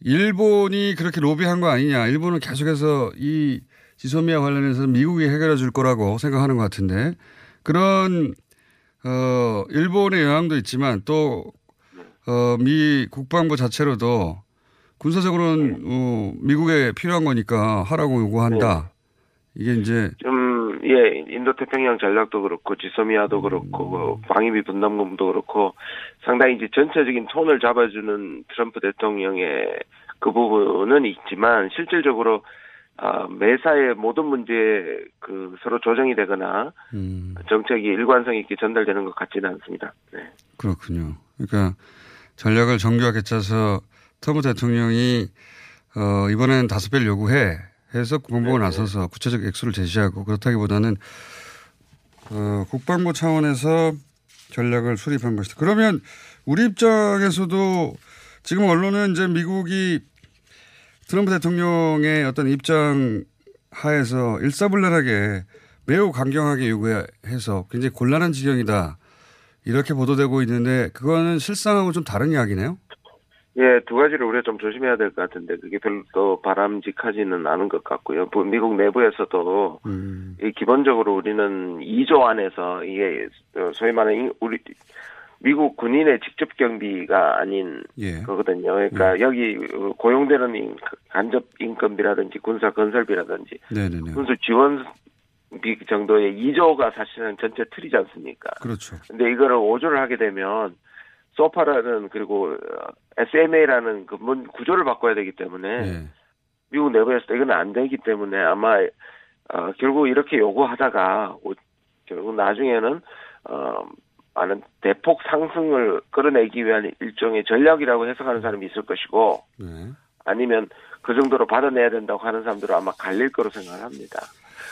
일본이 그렇게 로비한 거 아니냐. 일본은 계속해서 이 지소미아 관련해서 미국이 해결해 줄 거라고 생각하는 것 같은데 그런 어 일본의 영향도 있지만 또 어, 미 국방부 자체로도 군사적으로는 어, 미국에 필요한 거니까 하라고 요구한다. 이게 이제 좀, 예, 인도 태평양 전략도 그렇고, 지소미아도 그렇고, 뭐 방위비 분담금도 그렇고, 상당히 이제 전체적인 톤을 잡아주는 트럼프 대통령의 그 부분은 있지만, 실질적으로, 아, 매사의 모든 문제에 그 서로 조정이 되거나, 음, 정책이 일관성 있게 전달되는 것 같지는 않습니다. 네. 그렇군요. 그러니까 전략을 정교하게 짜서 트럼프 대통령이 어, 이번에는 다섯 배를 요구해 해서 국방부가 나서서 구체적 액수를 제시하고 그렇다기보다는 어, 국방부 차원에서 전략을 수립한 것이다. 그러면 우리 입장에서도 지금 언론은 이제 미국이 트럼프 대통령의 어떤 입장 하에서 일사불란하게 매우 강경하게 요구해서 굉장히 곤란한 지경이다. 이렇게 보도되고 있는데 그거는 실상하고 좀 다른 이야기네요. 예, 두 가지를 우리가 좀 조심해야 될 것 같은데, 그게 별로 또 바람직하지는 않은 것 같고요. 뭐 미국 내부에서도, 음. 이 기본적으로 우리는 2조 안에서 이게 어, 소위 말하는 인- 우리 미국 군인의 직접 경비가 아닌 예. 거거든요. 그러니까 여기 어, 고용되는 인- 간접 인건비라든지 군사 건설비라든지 네네네. 군수 지원 비 정도의 2조가 사실은 전체 틀이지 않습니까? 그렇죠. 근데 이거를 5조를 하게 되면 소파라는 그리고 SMA라는 그 문- 구조를 바꿔야 되기 때문에 예. 미국 내부에서 이건 안 되기 때문에 아마 어, 결국 이렇게 요구하다가 오- 결국 나중에는 어, 많은 대폭 상승을 끌어내기 위한 일종의 전략이라고 해석하는 사람이 있을 것이고 네. 아니면 그 정도로 받아내야 된다고 하는 사람들은 아마 갈릴 거로 생각합니다.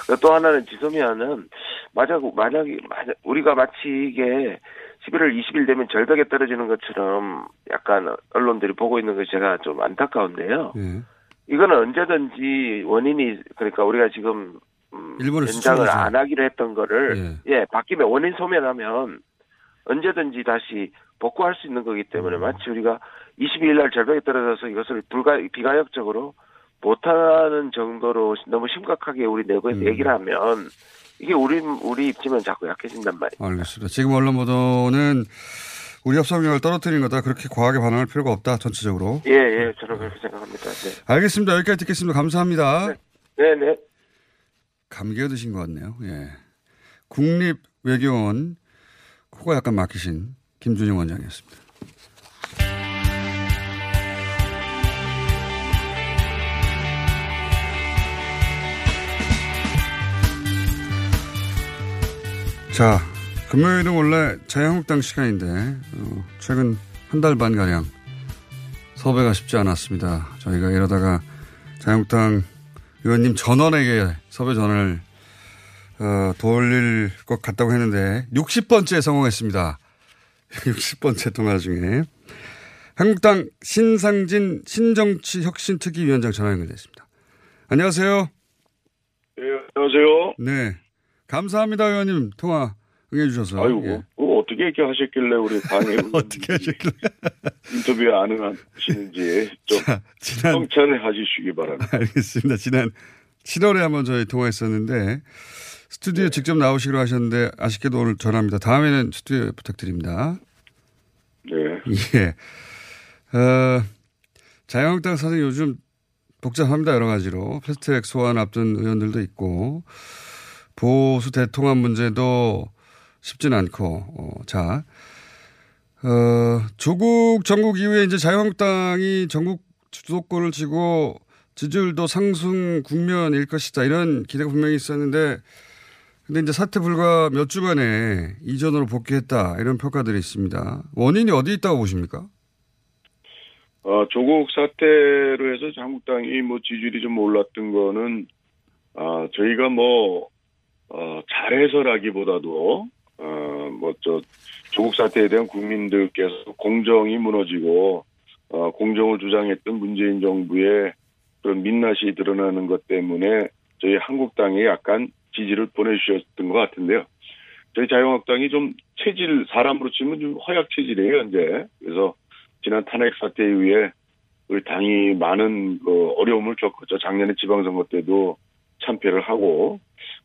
그리고 또 하나는 지소미아는 만약 만약에 만약 우리가 마치 이게 11월 20일 되면 절벽에 떨어지는 것처럼 약간 언론들이 보고 있는 것이 제가 좀 안타까운데요. 예. 이거는 언제든지 원인이 그러니까 우리가 지금 음, 연장을 수출하죠. 안 하기로 했던 거를 예, 바뀌면 원인 소멸하면 언제든지 다시 복구할 수 있는 거기 음. 때문에 마치 우리가 22일 날 절벽에 떨어져서 이것을 불가 비가역적으로 못하는 정도로 너무 심각하게 우리 내부에서 음. 얘기를 하면 이게 우리 우리 입지면 자꾸 약해진단 말이에요. 알겠습니다. 지금 언론 보도는 우리 협상력을 떨어뜨리는 거다. 그렇게 과하게 반응할 필요가 없다. 전체적으로. 예, 예, 저는 그렇게 생각합니다. 네, 알겠습니다. 여기까지 듣겠습니다. 감사합니다. 네, 네. 감기가 드신 것 같네요. 예. 국립 외교원 코가 약간 막히신 김준영 원장이었습니다. 자, 금요일은 원래 자유한국당 시간인데 어, 최근 한 달 반 가량 섭외가 쉽지 않았습니다. 저희가 이러다가 자유한국당 의원님 전원에게 섭외 전화를 어, 돌릴 것 같다고 했는데 60번째 성공했습니다. *laughs* 60번째 통화 중에 한국당 신상진 신정치혁신특위위원장 전화 연결됐습니다. 안녕하세요. 네, 안녕하세요. 네. 감사합니다, 의원님. 통화 응해주셔서. 아이고, 예. 그거 어떻게 이렇게 하셨길래 우리 방에 *laughs* 어떻게 하셨길래 *laughs* 인터뷰 안 하시는지 좀 지난- 성찰을 해주시기 바랍니다. 알겠습니다. 지난 7월에 한번 저희 통화했었는데 스튜디오에 직접 나오시기로 하셨는데 아쉽게도 오늘 전화합니다. 다음에는 스튜디오에 부탁드립니다. 네. 예. 어, 자유한국당 사정이 요즘 복잡합니다. 여러 가지로. 패스트트랙 소환 앞둔 의원들도 있고 보수 대통합 문제도 쉽진 않고 어, 자 어, 조국 전국 이후에 이제 자유한국당이 전국 주도권을 쥐고 지지율도 상승 국면일 것이다 이런 기대가 분명히 있었는데 근데 이제 사태 불과 몇 주간에 이전으로 복귀했다 이런 평가들이 있습니다. 원인이 어디 있다고 보십니까? 어, 조국 사태로 해서 한국당이 뭐 지지율이 좀 올랐던 거는 아, 저희가 뭐 어, 잘해서라기보다도 어, 뭐저 조국 사태에 대한 국민들께서 공정이 무너지고 어, 공정을 주장했던 문재인 정부의 그런 민낯이 드러나는 것 때문에 저희 한국당에 약간 지지를 보내주셨던 것 같은데요. 저희 자유한국당이 좀 체질 사람으로 치면 좀 허약 체질이에요 현재. 그래서 지난 탄핵 사태 이후에 우리 당이 많은 그 어려움을 겪었죠. 작년에 지방선거 때도 참패를 하고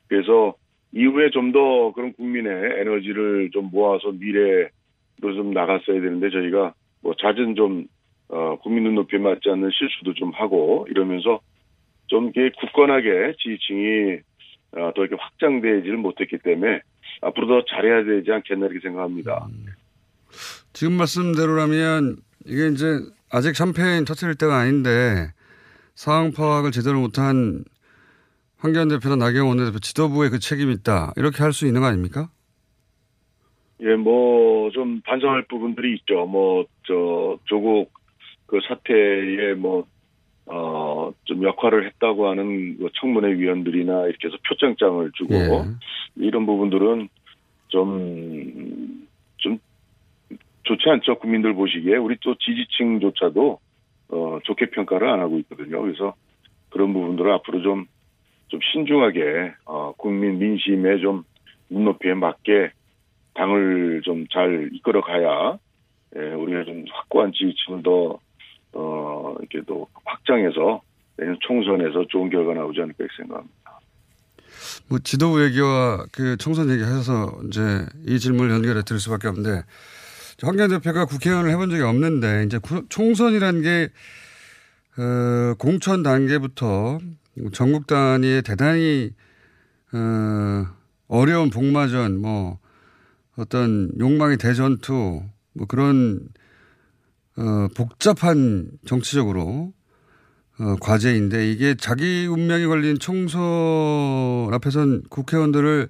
그래서 이후에 좀 더 그런 국민의 에너지를 좀 모아서 미래로 좀 나갔어야 되는데 저희가 뭐 잦은 좀 어, 국민 눈높이에 맞지 않는 실수도 좀 하고 이러면서 좀 이렇게 굳건하게 지지층이 어, 더 이렇게 확장되지를 못했기 때문에 앞으로 더 잘해야 되지 않겠나 이렇게 생각합니다. 지금 말씀대로라면 이게 이제 아직 샴페인 터트릴 때가 아닌데 상황 파악을 제대로 못한 황교안 대표나 나경원 원내대표 지도부의 그 책임이 있다 이렇게 할 수 있는 거 아닙니까? 예, 뭐, 좀 반성할 부분들이 있죠. 뭐, 저, 조국 그 사태에 뭐, 어, 좀 역할을 했다고 하는 그 청문회 위원들이나 이렇게 해서 표창장을 주고, 예. 이런 부분들은 좀, 좀 좋지 않죠. 국민들 보시기에. 우리 또 지지층조차도, 어, 좋게 평가를 안 하고 있거든요. 그래서 그런 부분들을 앞으로 좀, 좀 신중하게, 어, 국민 민심에 좀 눈높이에 맞게 당을 좀 잘 이끌어 가야, 예, 우리가 좀 확고한 지지층을 더, 어, 이렇게 또 확장해서 내년 총선에서 좋은 결과 나오지 않을까 생각합니다. 뭐 지도부 얘기와 그 총선 얘기해서 이제 이 질문을 연결해 드릴 수밖에 없는데 황교안 대표가 국회의원을 해본 적이 없는데 이제 구- 총선이라는 게 어, 공천 단계부터 전국 단위의 대단히 어, 어려운 복마전 뭐 어떤 욕망의 대전투 뭐 그런 어, 복잡한 정치적으로 어, 과제인데 이게 자기 운명이 걸린 총선 앞에선 국회의원들을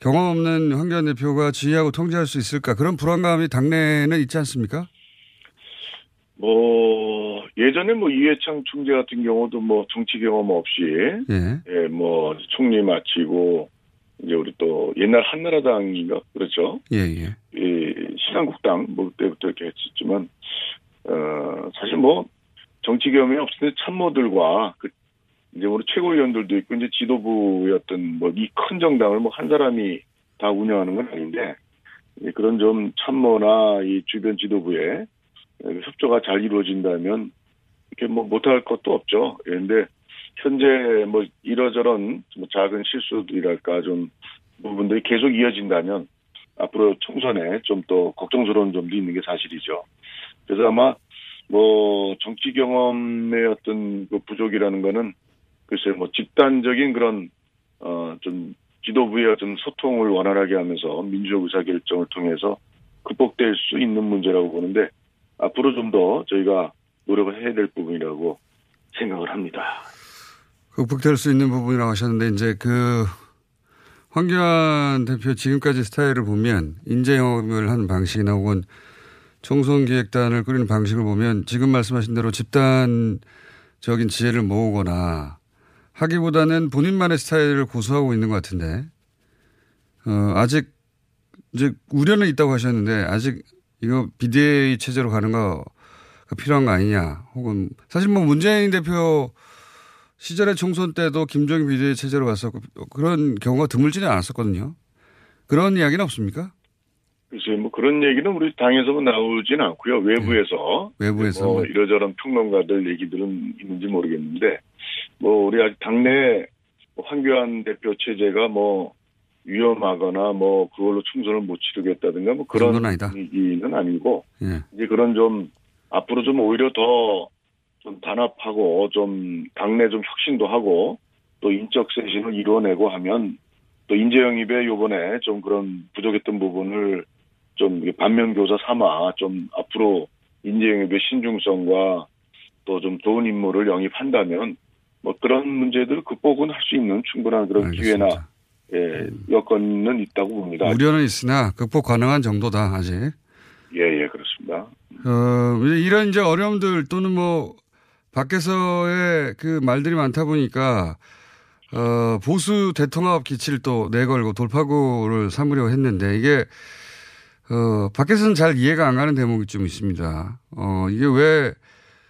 경험 없는 황교안 대표가 지휘하고 통제할 수 있을까 그런 불안감이 당내는 있지 않습니까? 뭐 예전에 뭐 이해창 총재 같은 경우도 뭐 정치 경험 없이 예. 예, 뭐 총리 마치고 이제 우리 또 옛날 한나라당인가 그렇죠. 예, 예. 이 신한국당 뭐 그때부터 이렇게 했었지만 어 사실 뭐 정치 경험이 없을 때 참모들과 그 이제 우리 최고위원들도 있고 이제 지도부였던 뭐 이 큰 정당을 뭐 한 사람이 다 운영하는 건 아닌데 그런 좀 참모나 이 주변 지도부에 협조가 잘 이루어진다면 이렇게 뭐 못할 것도 없죠. 그런데 현재 뭐 이러저런 뭐 작은 실수들이랄까 좀 부분들이 계속 이어진다면 앞으로 총선에 좀더 걱정스러운 점도 있는 게 사실이죠. 그래서 아마 뭐 정치 경험의 어떤 그 부족이라는 거는 글쎄 뭐 집단적인 그런 어 좀 지도부의 어떤 소통을 원활하게 하면서 민주적 의사 결정을 통해서 극복될 수 있는 문제라고 보는데 앞으로 좀 더 저희가 노력을 해야 될 부분이라고 생각을 합니다. 극복될 수 있는 부분이라고 하셨는데 이제 그 황교안 대표 지금까지 스타일을 보면 인재 영업을 하는 방식이나 혹은 총선 기획단을 꾸리는 방식을 보면 지금 말씀하신 대로 집단적인 지혜를 모으거나 하기보다는 본인만의 스타일을 고수하고 있는 것 같은데 어, 아직 이제 우려는 있다고 하셨는데 아직 이거 비대위 체제로 가는 거가 필요한 거 아니냐 혹은 사실 뭐 문재인 대표 시절의 총선 때도 김종인 비대위 체제로 갔었고 그런 경우가 드물지는 않았었거든요. 그런 이야기는 없습니까? 글쎄 뭐 그런 얘기는 우리 당에서는 나오진 않고요. 외부에서 외부에서 뭐 뭐. 이러저런 평론가들 얘기들은 있는지 모르겠는데 뭐 우리 아직 당내 황교안 대표 체제가 뭐 위험하거나 뭐 그걸로 충선을 못 치르겠다든가 뭐그 그런. 얘기는 아니고 예. 이제 그런 좀 앞으로 좀 오히려 더 좀 단합하고 좀 당내 좀 혁신도 하고 또 인적 쇄신을 이뤄내고 하면 또 인재 영입에 요번에 좀 그런 부족했던 부분을 좀 이게 반면 교사 삼아 좀 앞으로 인재 영입의 신중성과 또 좀 좋은 인물을 영입한다면 뭐 그런 문제들을 극복은 할 수 있는 충분한 그런 기회나 예, 여건은 있다고 봅니다. 우려는 있으나 극복 가능한 정도다 아직. 예, 예, 그렇습니다. 어, 이런 이제 어려움들 또는 뭐 밖에서의 그 말들이 많다 보니까 어, 보수 대통합 기치를 또 내걸고 돌파구를 삼으려고 했는데 이게 어, 밖에서는 잘 이해가 안 가는 대목이 좀 있습니다. 어, 이게 왜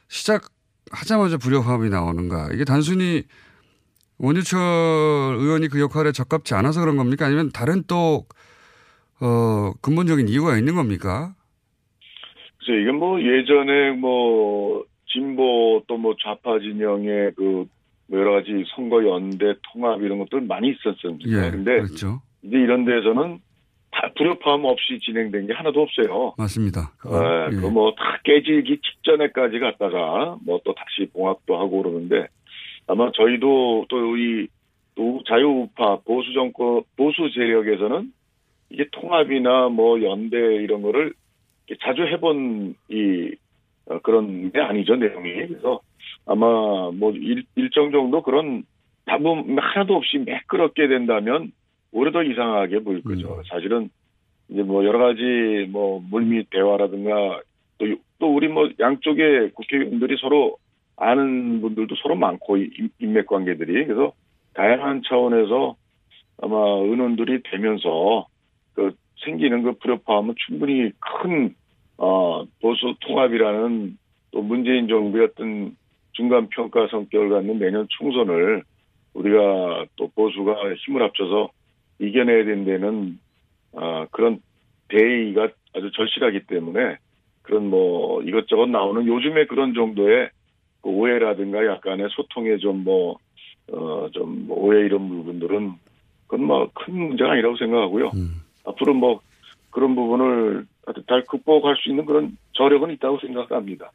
시작하자마자 불협화음이 나오는가? 이게 단순히 원유철 의원이 그 역할에 적합지 않아서 그런 겁니까? 아니면 다른 또, 어, 근본적인 이유가 있는 겁니까? 그래서 이게 뭐 예전에 뭐 진보 또 뭐 좌파 진영의 그 여러 가지 선거 연대 통합 이런 것들 많이 있었습니다. 예. 근데 그렇죠. 이제 이런 데에서는 다 불협화음 없이 진행된 게 하나도 없어요. 맞습니다. 예, 예. 그뭐 다 깨지기 직전에까지 갔다가 뭐 또 다시 봉합도 하고 그러는데 아마 저희도 또이 또 자유우파 보수 정권 보수 세력에서는 이게 통합이나 뭐 연대 이런 거를 자주 해본 이 어, 그런 게 아니죠 내용이 그래서 아마 뭐 일, 일정 정도 그런 답은 하나도 없이 매끄럽게 된다면 오히려 더 이상하게 보일 거죠. 사실은 이제 뭐 여러 가지 뭐 물밑 대화라든가 또, 또 우리 뭐 양쪽의 국회의원들이 서로 아는 분들도 서로 많고 인- 인맥 관계들이 그래서 다양한 차원에서 아마 의논들이 되면서 그 생기는 그 불협화음은 충분히 큰 어, 보수 통합이라는 또 문재인 정부의 어떤 중간 평가 성격을 갖는 내년 총선을 우리가 또 보수가 힘을 합쳐서 이겨내야 된다는 아, 그런 대의가 아주 절실하기 때문에 그런 뭐 이것저것 나오는 요즘에 그런 정도의 그 오해라든가 약간의 소통에 좀 뭐 어, 좀 오해 이런 부분들은 그건 뭐 큰 문제가 아니라고 생각하고요. 앞으로 뭐 그런 부분을 잘 극복할 수 있는 그런 저력은 있다고 생각합니다.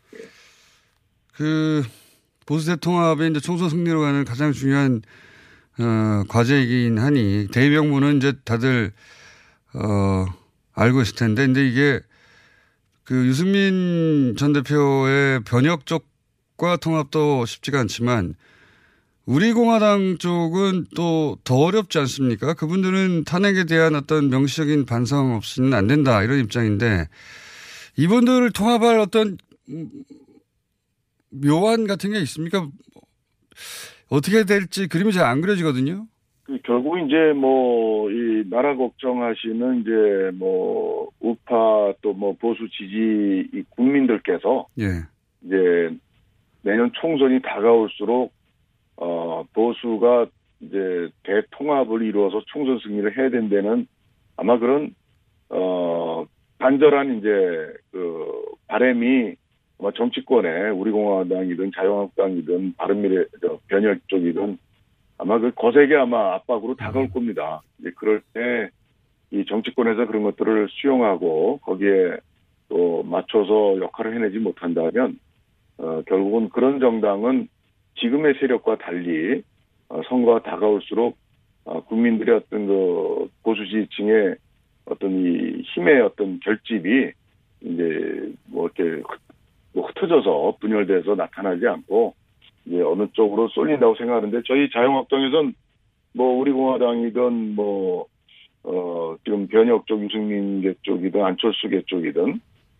그 보수 대 통합의 이제 총선 승리로 가는 가장 중요한 어, 과제이긴 하니 대의명분은 이제 다들 어, 알고 있을 텐데 근데 이게 그 유승민 전 대표의 변혁적 탄핵과 통합도 쉽지가 않지만 우리 공화당 쪽은 또 더 어렵지 않습니까? 그분들은 탄핵에 대한 어떤 명시적인 반성 없이는 안 된다 이런 입장인데 이분들을 통합할 어떤 음, 묘안 같은 게 있습니까? 어떻게 될지 그림이 잘 안 그려지거든요. 그 결국 이제 뭐 이 나라 걱정하시는 이제 뭐 우파 또 뭐 보수 지지 이 국민들께서 예. 이제 내년 총선이 다가올수록 어 보수가 이제 대통합을 이루어서 총선 승리를 해야 된다는 아마 그런 어 간절한 이제 그 바램이 정치권에 우리 공화당이든 자유한국당이든 바른미래 저 변혁 쪽이든 아마 그 거세게 아마 압박으로 다가올 겁니다. 이제 그럴 때 이 정치권에서 그런 것들을 수용하고 거기에 또 맞춰서 역할을 해내지 못한다면 어, 결국은 그런 정당은 지금의 세력과 달리 어, 선거가 다가올수록 어, 국민들의 어떤 그 보수 지지층의 어떤 이 힘의 어떤 결집이 이제 뭐 이렇게 흩- 뭐 흩어져서 분열돼서 나타나지 않고 이제 어느 쪽으로 쏠린다고 생각하는데 저희 자유한국당에선 뭐 우리 공화당이든 뭐 어, 지금 변혁 쪽, 유승민계 쪽이든 안철수계 쪽이든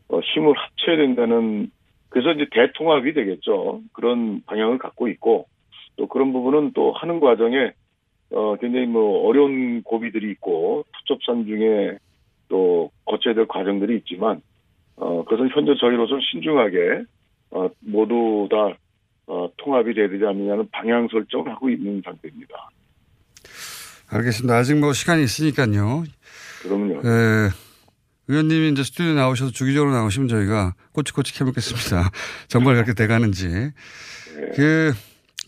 어, 힘을 합쳐야 된다는 그래서 이제 대통합이 되겠죠. 그런 방향을 갖고 있고 또 그런 부분은 또 하는 과정에 어, 굉장히 뭐 어려운 고비들이 있고 투첩산 중에 또 거쳐야 될 과정들이 있지만 어, 그것은 현재 저희로서 신중하게 어, 모두 다 어, 통합이 돼야 되지 않느냐는 방향 설정을 하고 있는 상태입니다. 알겠습니다. 아직 뭐 시간이 있으니까요. 그럼요. 에, 의원님이 이제 스튜디오 나오셔서 주기적으로 나오시면 저희가 꼬치꼬치 캐묻겠습니다. *laughs* 정말 그렇게 돼가는지. 그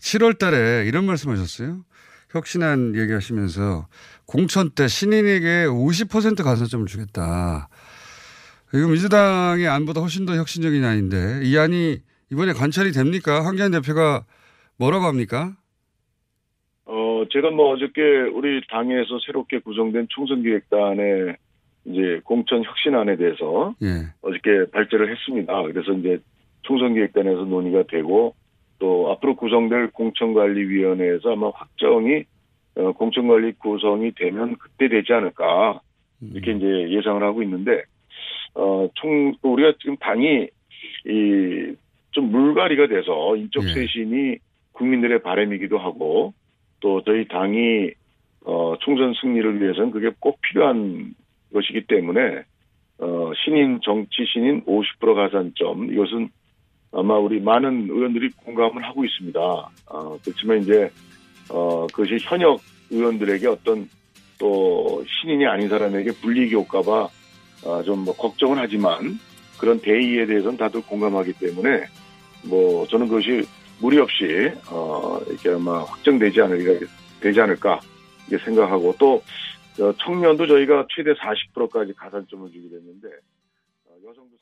7월 달에 이런 말씀 하셨어요. 혁신안 얘기하시면서 공천 때 신인에게 50% 가산점을 주겠다. 이거 민주당의 안보다 훨씬 더 혁신적인 안인데 이 안이 이번에 관찰이 됩니까? 황교안 대표가 뭐라고 합니까? 어, 제가 뭐 어저께 우리 당에서 새롭게 구성된 총선기획단의 이제 공천 혁신안에 대해서 예. 어저께 발제를 했습니다. 그래서 이제 총선기획단에서 논의가 되고 또 앞으로 구성될 공천관리위원회에서 아마 확정이 어, 공천관리 구성이 되면 그때 되지 않을까 이렇게 이제 예상을 하고 있는데 어, 총 우리가 지금 당이 이 좀 물갈이가 돼서 인적 쇄신이 국민들의 바람이기도 하고 또 저희 당이 어, 총선 승리를 위해서는 그게 꼭 필요한 것이기 때문에 어, 신인 정치 신인 50% 가산점 이것은 아마 우리 많은 의원들이 공감을 하고 있습니다. 어, 그렇지만 이제 어, 그것이 현역 의원들에게 어떤 또 신인이 아닌 사람에게 불리기 올까봐 어, 좀뭐 걱정은 하지만 그런 대의에 대해서는 다들 공감하기 때문에 뭐 저는 그것이 무리 없이 어, 이렇게 아마 확정되지 않을까 되지 않을까 이렇게 생각하고 또 어, 청년도 저희가 최대 40%까지 가산점을 주기로 했는데 어, 여성도